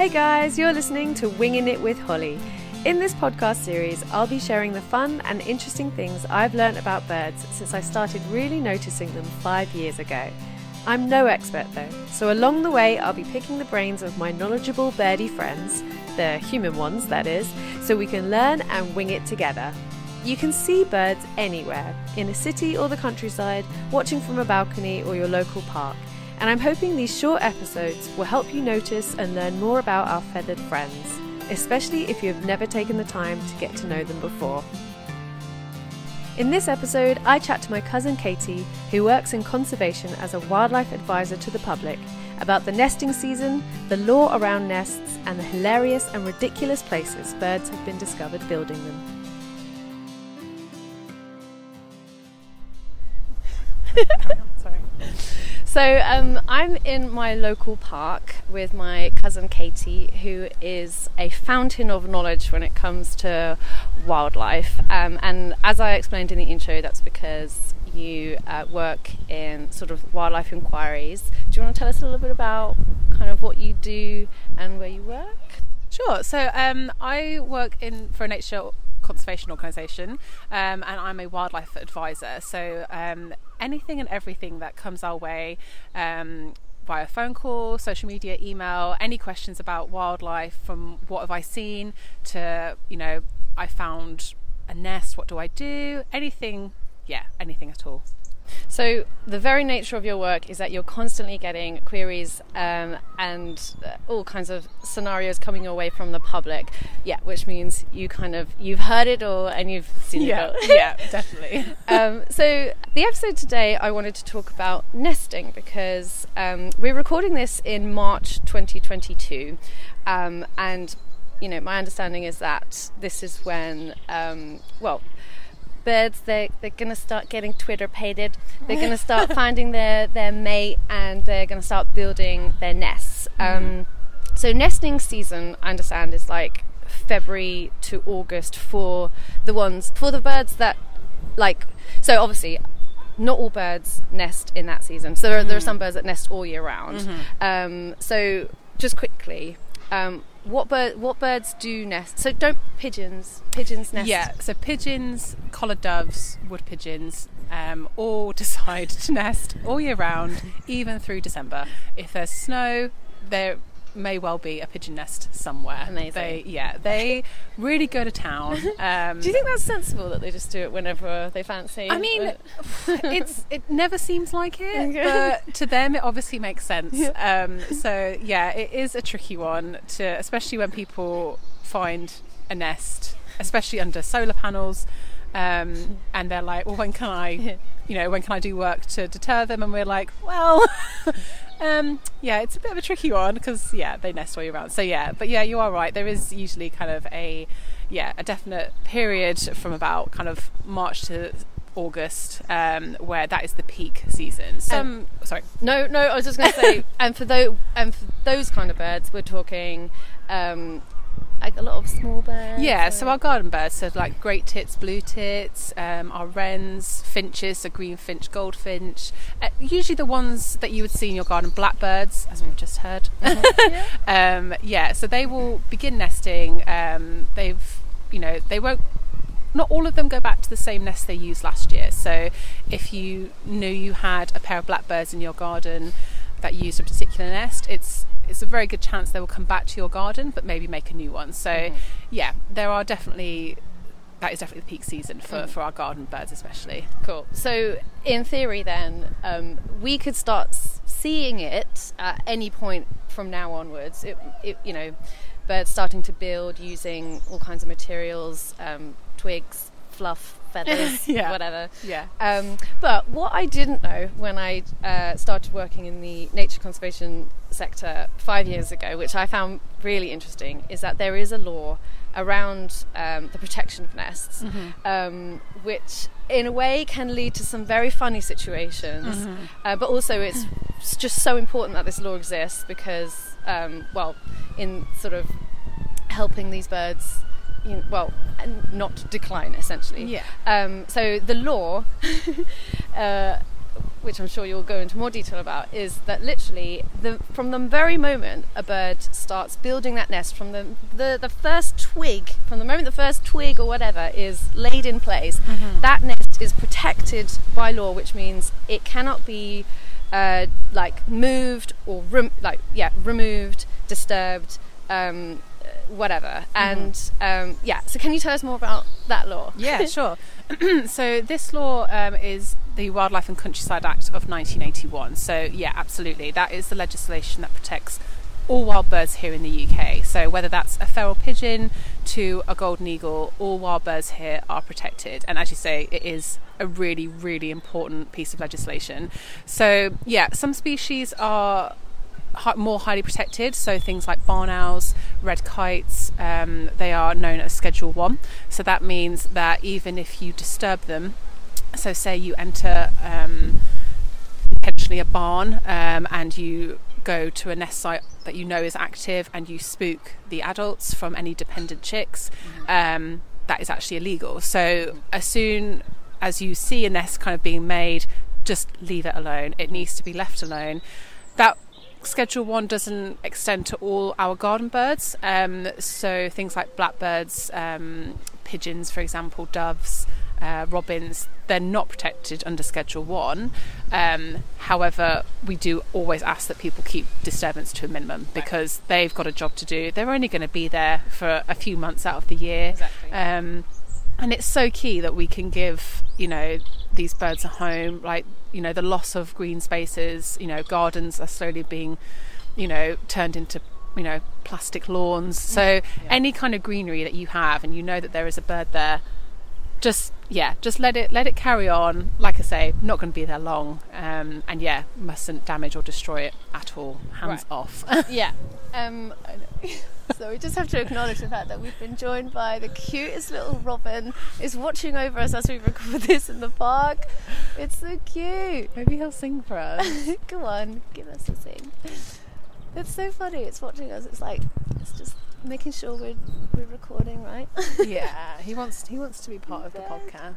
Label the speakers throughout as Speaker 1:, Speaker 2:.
Speaker 1: Hey guys, you're listening to Winging It with Holly. In this podcast series, I'll be sharing the fun and interesting things I've learned about birds since I started really noticing them five years ago. I'm no expert though, so along the way, I'll be picking the brains of my knowledgeable birdie friends, the human ones that is, so we can learn and wing it together. You can see birds anywhere, in a city or the countryside, watching from a balcony or your local park and I'm hoping these short episodes will help you notice and learn more about our feathered friends, especially if you have never taken the time to get to know them before. In this episode, I chat to my cousin Katie, who works in conservation as a wildlife advisor to the public, about the nesting season, the law around nests, and the hilarious and ridiculous places birds have been discovered building them.
Speaker 2: So um, I'm in my local park with my cousin Katie, who is a fountain of knowledge when it comes to wildlife. Um, and as I explained in the intro, that's because you uh, work in sort of wildlife inquiries. Do you want to tell us a little bit about kind of what you do and where you work?
Speaker 3: Sure. So um, I work in for a nature conservation organisation, um, and I'm a wildlife advisor. So um, anything and everything that comes our way. Um, via phone call, social media, email, any questions about wildlife from what have I seen to, you know, I found a nest, what do I do? Anything, yeah, anything at all.
Speaker 2: So, the very nature of your work is that you're constantly getting queries um, and uh, all kinds of scenarios coming your way from the public. Yeah, which means you kind of you've heard it all and you've seen
Speaker 3: yeah,
Speaker 2: it all.
Speaker 3: yeah, definitely.
Speaker 2: um, so, the episode today, I wanted to talk about nesting because um, we're recording this in March 2022, um, and you know, my understanding is that this is when, um, well birds they're, they're going to start getting twitter pated they're going to start finding their, their mate and they're going to start building their nests mm-hmm. um, so nesting season i understand is like february to august for the ones for the birds that like so obviously not all birds nest in that season so there are, mm. there are mm. some birds that nest all year round mm-hmm. um, so just quickly um, what bird? What birds do nest? So don't pigeons. Pigeons nest.
Speaker 3: Yeah. So pigeons, collared doves, wood pigeons, um, all decide to nest all year round, even through December. If there's snow, they're may well be a pigeon nest somewhere.
Speaker 2: Amazing.
Speaker 3: They, yeah, they really go to town.
Speaker 2: Um, do you think that's sensible that they just do it whenever they fancy?
Speaker 3: I mean, it's it never seems like it, but to them it obviously makes sense. Yeah. Um, so yeah, it is a tricky one to, especially when people find a nest, especially under solar panels. Um, and they're like, well, when can I, you know, when can I do work to deter them? And we're like, well, um, yeah, it's a bit of a tricky one because yeah, they nest all year round. So yeah, but yeah, you are right. There is usually kind of a yeah a definite period from about kind of March to August, um, where that is the peak season. Some, um, sorry,
Speaker 2: no, no, I was just going to say, and for those, and for those kind of birds, we're talking um, like a lot of small birds?
Speaker 3: Yeah, so our garden birds, so like great tits, blue tits, um, our wrens, finches, so green finch, goldfinch. Uh, usually the ones that you would see in your garden, blackbirds, as we've just heard. Mm-hmm. yeah. um, yeah, so they will begin nesting. Um, they've, you know, they won't not all of them go back to the same nest they used last year. So if you knew you had a pair of blackbirds in your garden that used a particular nest, it's it's a very good chance they will come back to your garden, but maybe make a new one. So, mm-hmm. yeah, there are definitely that is definitely the peak season for, mm. for our garden birds, especially.
Speaker 2: Cool. So, in theory, then um, we could start seeing it at any point from now onwards. It, it, you know, birds starting to build using all kinds of materials, um, twigs, fluff, feathers, yeah. whatever.
Speaker 3: Yeah.
Speaker 2: Um, but what I didn't know when I uh, started working in the nature conservation sector five years ago, which I found really interesting, is that there is a law around um, the protection of nests, mm-hmm. um, which in a way can lead to some very funny situations, mm-hmm. uh, but also it's just so important that this law exists because, um, well, in sort of helping these birds you know, well, not decline essentially.
Speaker 3: Yeah.
Speaker 2: Um, so the law uh, which I'm sure you'll go into more detail about, is that literally the from the very moment a bird starts building that nest, from the the, the first twig, from the moment the first twig or whatever is laid in place,
Speaker 3: Mm-hmm.
Speaker 2: that nest is protected by law, which means it cannot be uh, like moved or rem- like yeah removed, disturbed. Um, whatever and um, yeah so can you tell us more about that law
Speaker 3: Yeah, sure. so this law um, is the Wildlife and Countryside Act of 1981. So yeah, absolutely, that is the legislation that protects all wild birds here in the UK. So whether that's a feral pigeon to a golden eagle, all wild birds here are protected. And as you say, it is a really, really important piece of legislation. So yeah, some species are more highly protected. So things like barn owls, red kites, um, they are known as Schedule One. So that means that even if you disturb them, so say you enter um, potentially a barn um, and you go to a nest site that you know is active and you spook the adults from any dependent chicks, um, that is actually illegal. So as soon as you see a nest kind of being made, just leave it alone. It needs to be left alone. That Schedule 1 doesn't extend to all our garden birds. Um, so things like blackbirds, um, pigeons, for example, doves, uh, robins, they're not protected under Schedule 1. Um, however, we do always ask that people keep disturbance to a minimum because they've got a job to do. They're only going to be there for a few months out of the year.
Speaker 2: Exactly.
Speaker 3: Um, and it's so key that we can give, you know, these birds a home. Like, you know, the loss of green spaces, you know, gardens are slowly being, you know, turned into, you know, plastic lawns. So mm. any kind of greenery that you have and you know that there is a bird there, just yeah, just let it let it carry on. Like I say, not going to be there long, um, and yeah, mustn't damage or destroy it at all. Hands
Speaker 2: Right.
Speaker 3: off.
Speaker 2: yeah. Um, so we just have to acknowledge the fact that we've been joined by the cutest little robin is watching over us as we record this in the park. It's so cute.
Speaker 3: Maybe he'll sing for us.
Speaker 2: Come on, give us a sing. It's so funny. It's watching us. It's like it's just making sure we're we're recording right.
Speaker 3: yeah, he wants he wants to be part of the podcast.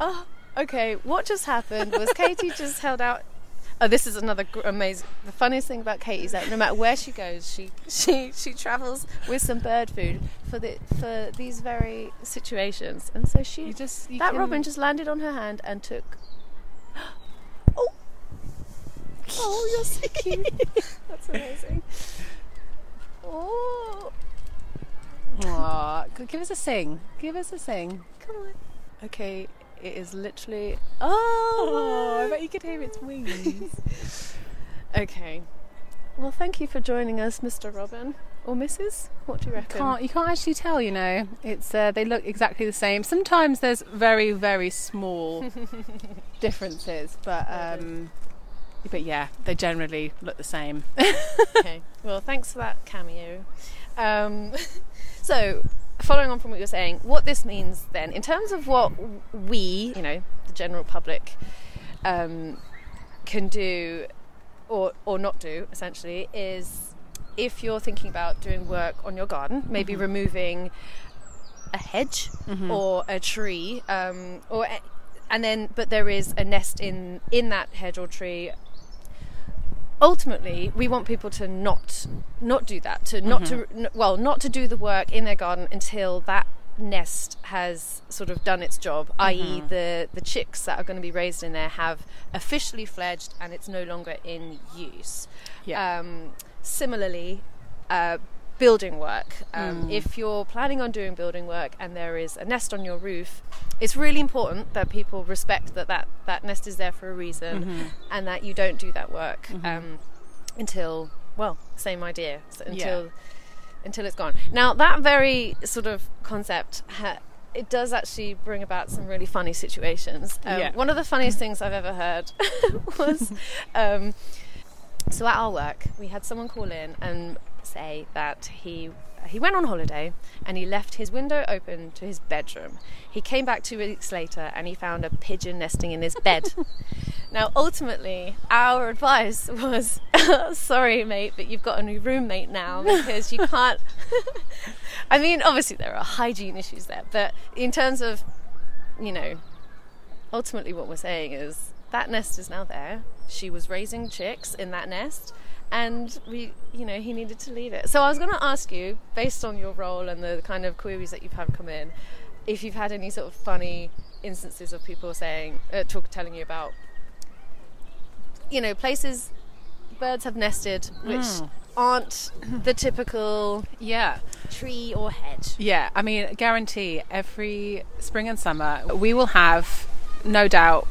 Speaker 2: Oh, okay. What just happened was Katie just held out. Oh, this is another gr- amazing. The funniest thing about Katie is that no matter where she goes, she she she travels with some bird food for the for these very situations. And so she
Speaker 3: You just you
Speaker 2: that
Speaker 3: can-
Speaker 2: robin just landed on her hand and took. Oh, oh, you're so cute. That's amazing. Oh,
Speaker 3: give us a sing. Give us a sing.
Speaker 2: come on. Okay, it is literally.
Speaker 3: Oh, I bet you could hear its wings.
Speaker 2: Okay. Well, thank you for joining us, Mr. Robin or Mrs. What do you reckon?
Speaker 3: can't you can't actually tell, you know. It's uh, they look exactly the same. Sometimes there's very very small differences, but um, but yeah, they generally look the same.
Speaker 2: okay. Well, thanks for that cameo. Um, so, following on from what you're saying, what this means then, in terms of what we, you know, the general public, um, can do or or not do, essentially, is if you're thinking about doing work on your garden, maybe removing a hedge or a tree, um, or and then but there is a nest in in that hedge or tree ultimately we want people to not not do that to not to well not to do the work in their garden until that nest has sort of done its job i.e. the the chicks that are going to be raised in there have officially fledged and it's no longer in use
Speaker 3: Yeah.
Speaker 2: um, similarly uh, building work. Um, if you're planning on doing building work and there is a nest on your roof it's really important that people respect that that, that nest is there for a reason and that you don't do that work um, until well same idea so until until it's gone. Now that very sort of concept ha- it does actually bring about some really funny situations. Um,
Speaker 3: Yeah.
Speaker 2: one of the funniest things i've ever heard was um, so at our work, we had someone call in and say that he he went on holiday and he left his window open to his bedroom. He came back two weeks later and he found a pigeon nesting in his bed. now, ultimately, our advice was, "Sorry, mate, but you've got a new roommate now because you can't." I mean, obviously there are hygiene issues there, but in terms of, you know, ultimately what we're saying is that nest is now there. She was raising chicks in that nest, and we, you know, he needed to leave it. So I was going to ask you, based on your role and the kind of queries that you've had come in, if you've had any sort of funny instances of people saying, uh, talk, telling you about, you know, places birds have nested which aren't the typical
Speaker 3: Yeah.
Speaker 2: tree or hedge.
Speaker 3: Yeah, I mean, guarantee every spring and summer we will have, no doubt,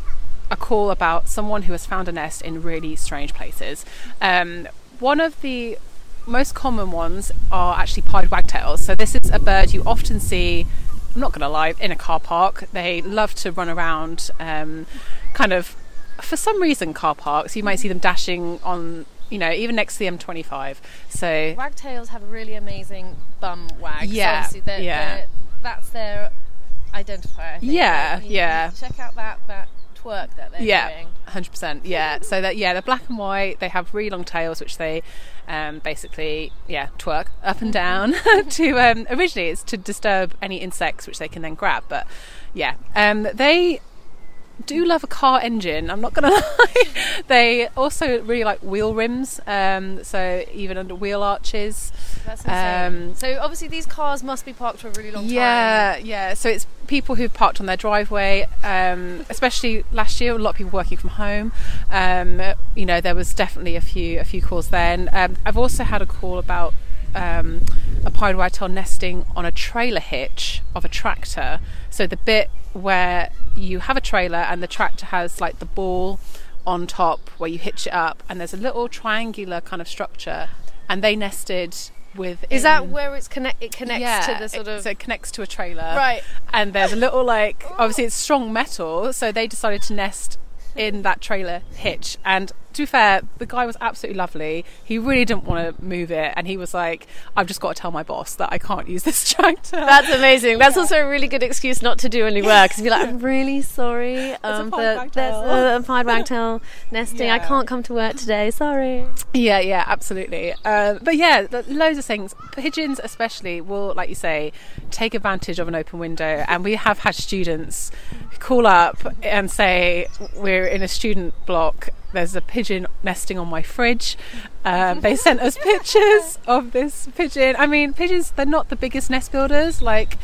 Speaker 3: a call about someone who has found a nest in really strange places. Um, one of the most common ones are actually pied wagtails. So this is a bird you often see. I'm not going to lie, in a car park. They love to run around, um, kind of, for some reason, car parks. You might see them dashing on, you know, even next to the M25. So
Speaker 2: Wagtails have a really amazing bum wag.
Speaker 3: Yeah,
Speaker 2: obviously they're,
Speaker 3: yeah.
Speaker 2: they're- that's their identifier.
Speaker 3: Yeah,
Speaker 2: You- you
Speaker 3: yeah.
Speaker 2: Check out that that twerk that they're
Speaker 3: yeah,
Speaker 2: doing.
Speaker 3: hundred percent. Yeah, so that yeah, they're black and white. They have really long tails, which they um, basically yeah twerk up and down to um, originally it's to disturb any insects which they can then grab. But yeah, um, they do love a car engine. I'm not gonna lie. they also really like wheel rims. Um, so even under wheel arches.
Speaker 2: That's insane.
Speaker 3: Um,
Speaker 2: so obviously these cars must be parked for a really long
Speaker 3: Yeah,
Speaker 2: time.
Speaker 3: yeah. Yeah. So it's people who've parked on their driveway, um, especially last year. A lot of people working from home. Um, you know, there was definitely a few a few calls then. Um, I've also had a call about um, a pied wagtail nesting on a trailer hitch of a tractor. So the bit where you have a trailer and the tractor has like the ball on top where you hitch it up, and there's a little triangular kind of structure, and they nested with.
Speaker 2: Is that where it's connect? It connects
Speaker 3: yeah,
Speaker 2: to the sort
Speaker 3: it-
Speaker 2: of
Speaker 3: so it connects to a trailer,
Speaker 2: Right.
Speaker 3: And there's a little like obviously it's strong metal, so they decided to nest in that trailer hitch. And to be fair, the guy was absolutely lovely. He really didn't want to move it, and he was like, "I've just got to tell my boss that I can't use this tractor."
Speaker 2: That's amazing. That's also a really good excuse not to do any work. Because be like, I'm really sorry. Um, but there's
Speaker 3: wagtail."
Speaker 2: a pied wagtail nesting. I can't come to work today. Sorry.
Speaker 3: Yeah, yeah, absolutely. Uh, but yeah, loads of things. Pigeons, especially, will, like you say, take advantage of an open window. And we have had students call up and say, We're in a student block. There's a pigeon nesting on my fridge. Um, they sent us pictures of this pigeon. I mean, pigeons, they're not the biggest nest builders, like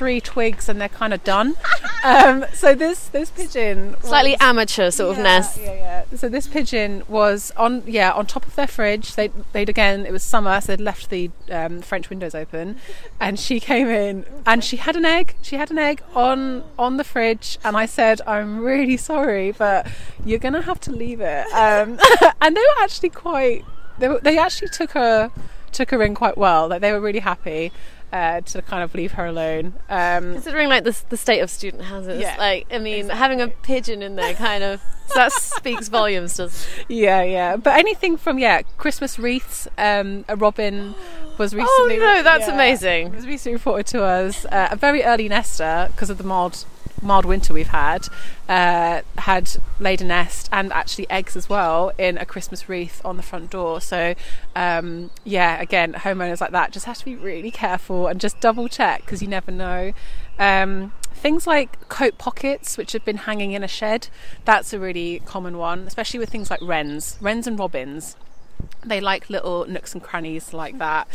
Speaker 3: three twigs and they're kind of done. Um, so this this pigeon
Speaker 2: Slightly amateur sort of nest.
Speaker 3: Yeah, yeah. So this pigeon was on, yeah, on top of their fridge. They, they'd again, it was summer, so they'd left the um, French windows open, and she came in and she had an egg. She had an egg on on the fridge, and I said, "I'm really sorry, but you're gonna have to leave it." Um, and they were actually quite. They, were, they actually took her took her in quite well. Like they were really happy. Uh, to kind of leave her alone. Um,
Speaker 2: Considering like the, the state of student houses,
Speaker 3: Yeah,
Speaker 2: like I mean, having a pigeon in there kind of so that speaks volumes, doesn't it?
Speaker 3: Yeah, yeah. But anything from yeah, Christmas wreaths. Um, a robin was recently.
Speaker 2: Oh, no, that's
Speaker 3: yeah,
Speaker 2: amazing.
Speaker 3: Was recently reported to us. Uh, a very early nester because of the mild, mild winter we've had. Uh, had laid a nest and actually eggs as well in a Christmas wreath on the front door. So um, yeah, again, homeowners like that just have to be really careful and just double check because you never know. Um, things like coat pockets, which have been hanging in a shed, that's a really common one, especially with things like wrens, wrens and robins. They like little nooks and crannies like that.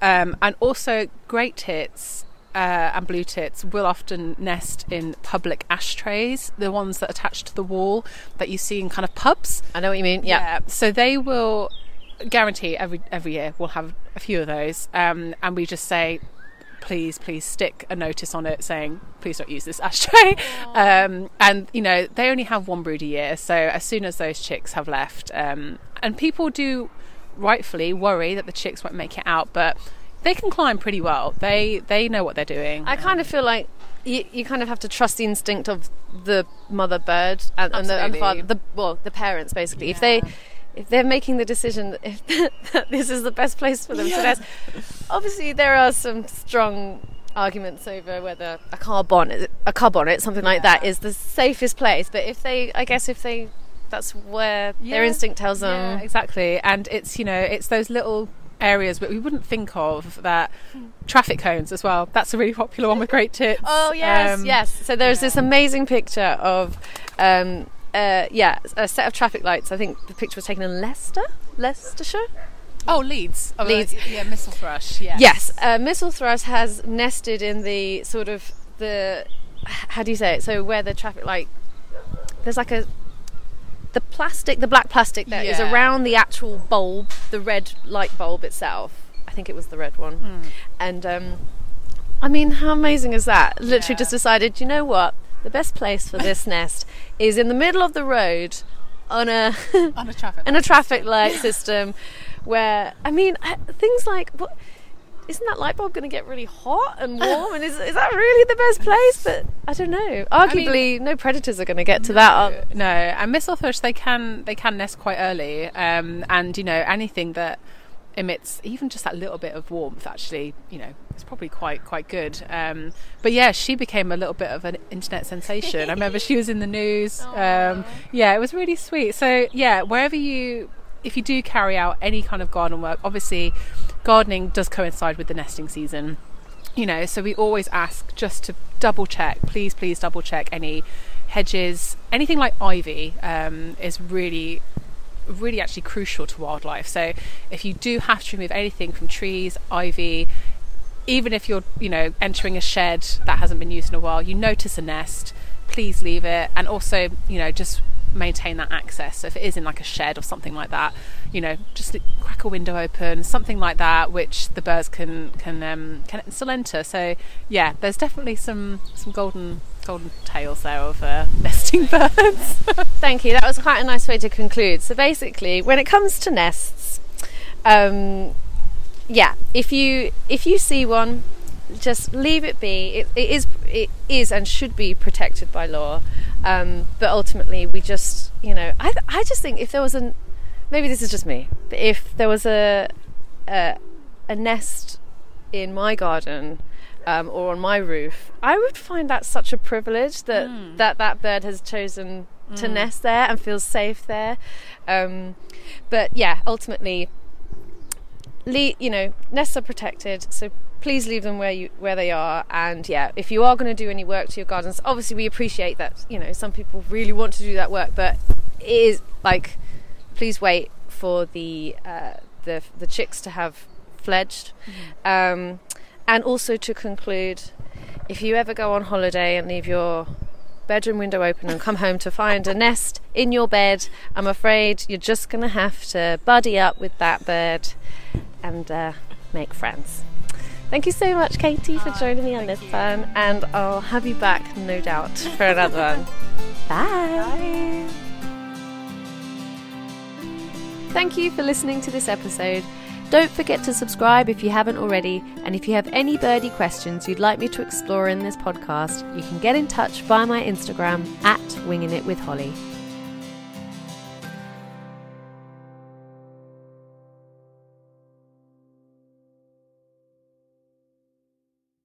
Speaker 3: Um, and also, great tits uh, and blue tits will often nest in public ashtrays, the ones that attach to the wall that you see in kind of pubs.
Speaker 2: I know what you mean. Yeah.
Speaker 3: So they will guarantee every every year we'll have a few of those, um, and we just say, please, please stick a notice on it saying, please don't use this ashtray. Um, and you know they only have one brood a year, so as soon as those chicks have left, um, and people do rightfully worry that the chicks won't make it out, but they can climb pretty well. They they know what they're doing.
Speaker 2: I kind of feel like you, you kind of have to trust the instinct of the mother bird and, and, the, and the father, the well, the parents basically. If they if they're making the decision that, if that this is the best place for them to nest, obviously there are some strong arguments over whether a car bonnet, a car bonnet, something like that, is the safest place. But if they, I guess, if they, that's where their instinct tells them.
Speaker 3: Yeah, exactly. And it's you know it's those little areas that we wouldn't think of that traffic cones as well. That's a really popular one with great tits.
Speaker 2: Oh yes,
Speaker 3: Um,
Speaker 2: yes. So there's this amazing picture of um, uh, yeah, a set of traffic lights. I think the picture was taken in Leicester, Leicestershire.
Speaker 3: Oh, Leeds. Oh,
Speaker 2: Leeds.
Speaker 3: Yeah, mistle thrush. Yeah.
Speaker 2: Yes, uh, mistle thrush has nested in the sort of the how do you say it? So where the traffic light, there's like a the plastic, the black plastic that is
Speaker 3: Yeah.
Speaker 2: around the actual bulb, the red light bulb itself. I think it was the red one,
Speaker 3: Hmm.
Speaker 2: and um, I mean, how amazing is that? Literally,
Speaker 3: Yeah.
Speaker 2: just decided, you know what? The best place for this nest is in the middle of the road on a
Speaker 3: On a traffic.
Speaker 2: and a traffic light system where I mean things like what isn't that light bulb going to get really hot and warm? And is, is that really the best place? But I don't know. Arguably no predators are going to get to that up
Speaker 3: No, and mistle thrush they can they can nest quite early, um, and you know anything that emits even just that little bit of warmth actually you know it's probably quite quite good. Um, but yeah she became a little bit of an internet sensation. I remember she was in the news um, yeah it was really sweet. So yeah wherever you if you do carry out any kind of garden work obviously gardening does coincide with the nesting season. You know so we always ask just to double check please please double check any hedges. Anything like ivy um, is really really actually crucial to wildlife. So if you do have to remove anything from trees ivy even if you're you know entering a shed that hasn't been used in a while you notice a nest please leave it. And also you know just maintain that access. So if it is in like a shed or something like that you know just crack a window open something like that which the birds can can um, can still enter. So yeah there's definitely some some golden golden tales there of uh, nesting birds.
Speaker 2: Thank you. That was quite a nice way to conclude. So basically when it comes to nests um, yeah if you if you see one just leave it be. It, it is it is and should be protected by law. Um, but ultimately we just you know I, I just think if there was an maybe this is just me but if there was a a, a nest in my garden um, or on my roof I would find that such a privilege that that, that bird has chosen to nest there and feels safe there. Um, but yeah ultimately le- you know nests are protected so please leave them where you where they are. And yeah if you are going to do any work to your gardens obviously we appreciate that you know some people really want to do that work but it is like please wait for the uh, the the chicks to have fledged. Um, and also to conclude if you ever go on holiday and leave your bedroom window open and come home to find a nest in your bed, I'm afraid you're just going to have to buddy up with that bird and uh, make friends. Thank you so much, Katie, for joining me on this one, and I'll have you back, no doubt, for another one. Bye. Thank you for listening to this episode. Don't forget to subscribe if you haven't already, and if you have any birdie questions you'd like me to explore in this podcast, you can get in touch via my Instagram at Winging It with Holly.